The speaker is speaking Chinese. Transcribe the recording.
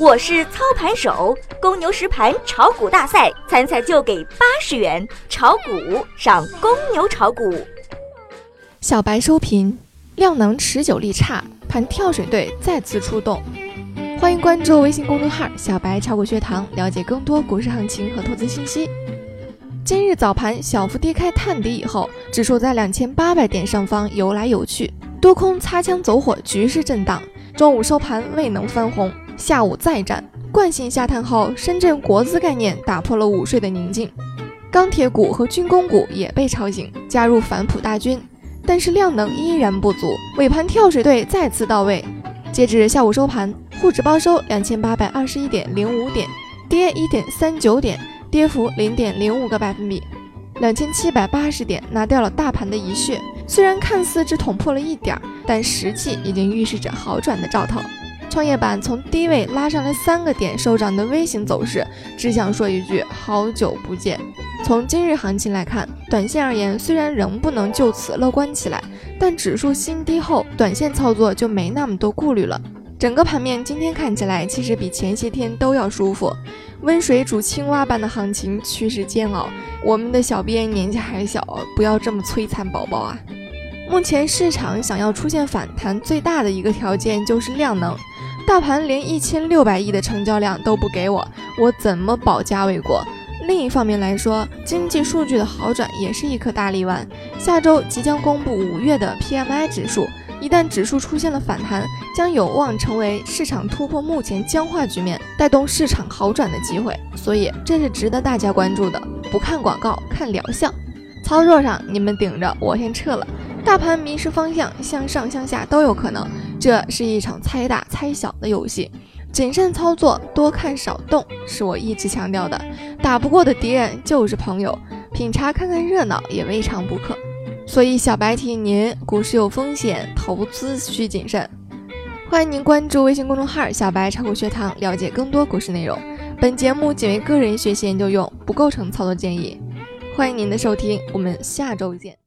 我是操盘手，公牛实盘炒股大赛参赛就给八十元，炒股上公牛炒股。小白收评：量能持久力差，盘跳水队再次出动。欢迎关注微信公众号“小白炒股学堂”，了解更多股市行情和投资信息。今日早盘小幅低开探底以后，指数在两千八百点上方游来游去，多空擦枪走火，局势震荡。中午收盘未能翻红。下午再战，惯性下探后，深圳国资概念打破了午睡的宁静，钢铁股和军工股也被吵醒，加入反哺大军，但是量能依然不足，尾盘跳水队再次到位。截至下午收盘，沪指报收两千八百二十一点零五点，跌一点三九点，跌幅零点零五个百分比，两千七百八十点拿掉了大盘的一血，虽然看似只捅破了一点儿，但实际已经预示着好转的兆头。创业板从低位拉上来三个点收涨的微型走势，只想说一句好久不见。从今日行情来看，短线而言虽然仍不能就此乐观起来，但指数新低后，短线操作就没那么多顾虑了。整个盘面今天看起来其实比前些天都要舒服，温水煮青蛙般的行情趋势煎熬。我们的小编年纪还小，不要这么摧残宝宝啊！目前市场想要出现反弹，最大的一个条件就是量能。大盘连一千六百亿的成交量都不给我，我怎么保家卫国？另一方面来说，经济数据的好转也是一颗大力丸。下周即将公布五月的 PMI 指数，一旦指数出现了反弹，将有望成为市场突破目前僵化局面，带动市场好转的机会。所以这是值得大家关注的。不看广告，看疗效。操作上你们顶着，我先撤了。大盘迷失方向，向上向下都有可能。这是一场猜大猜小的游戏，谨慎操作，多看少动，是我一直强调的。打不过的敌人就是朋友，品茶看看热闹也未尝不可。所以小白提醒您：股市有风险，投资需谨慎。欢迎您关注微信公众号“小白炒股学堂”，了解更多股市内容。本节目仅为个人学习研究用，不构成操作建议。欢迎您的收听，我们下周见。